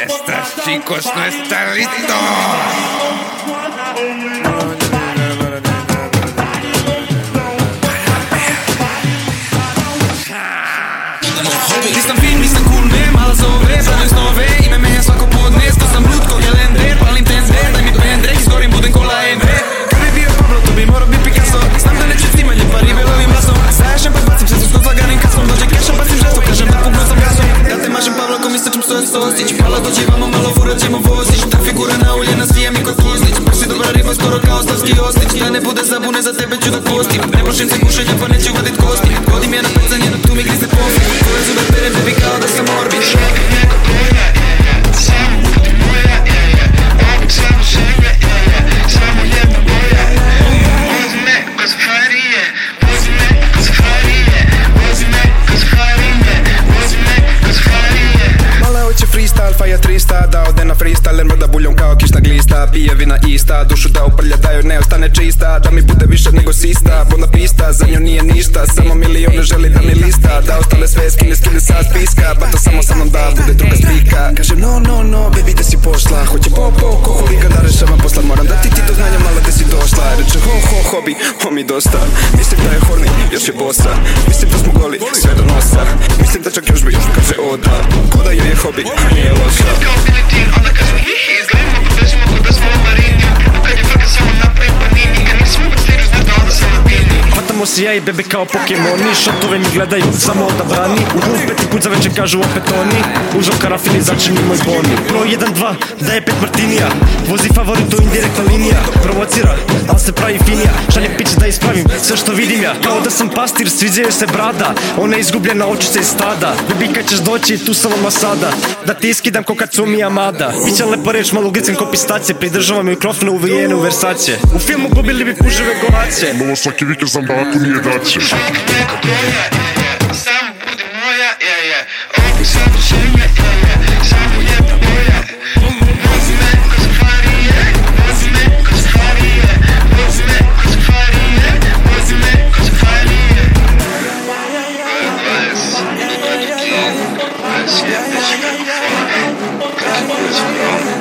Estos chicos no están listos. Nisem fin, nisem kul, cool, ne, malo so vre, pravim snove, ime me je svako podnes, ko sem lud, ko je le mi srčem stojan sostić Pala dođe vamo, malo furat ćemo vozić. Ta figura nauljena, svija mi kod Kuzlić Baš si dobra riba, skoro kao stavski ostić. Da ne bude zabune, za tebe ću da postim Ne plašim se gušenja, pa neću vadit kosti faja 300 Da ode na freestyle, mrda buljom kao kišna glista. Pije vina ista, dušu da uprlja da joj ne ostane čista. Da mi bude više nego sista, bona pista Za nju nije ništa, samo milione želi da mi lista. Da ostale sve skine, skine sa spiska Pa to samo sa mnom da bude druga spika. Kažem no, no, no, baby da si pošla Hoće po, po, ko huligan da rešavam posla Moram da ti to znanja malo da si došla. Reče ho, ho, hobi, ho mi dosta. Mislim da je horny, još je bosa. Mislim da smo goli, sve do nosa. Mislim da čak još bi, kaže oda hobi, nije loša Kao Filitin, onda kad smo hihi Izgledamo ko bežimo ko da je frka samo napravim panini Kad nisam uvek serious, ne onda sam na bini Hvatamo se ja i bebe kao pokemoni Šotove mi gledaju samo odabrani U klub peti put za večer kažu opet oni Užo karafini začini moj boni. Pro 1-2, daje pet martinija. Vozi favorito indirektna linija. Provocira, al se pravi finija. Šalje pić da ispravim sve što vidim ja. Kao da sam pastir, sviđaju se brada. Ona je izgubljena očice iz stada. Bebi kad ćeš doći, tu sam vam sada. Da ti iskidam ko kad su mi Amada. Biće lepo reč, malo gricam ko pistacije. Pridržavam mikrofone uvijene u Versace. U filmu gubili bi puževe golace Malo svaki vikend znam da ako nije daće samo budi moja, ja, ja Ovo savršenje, して始める。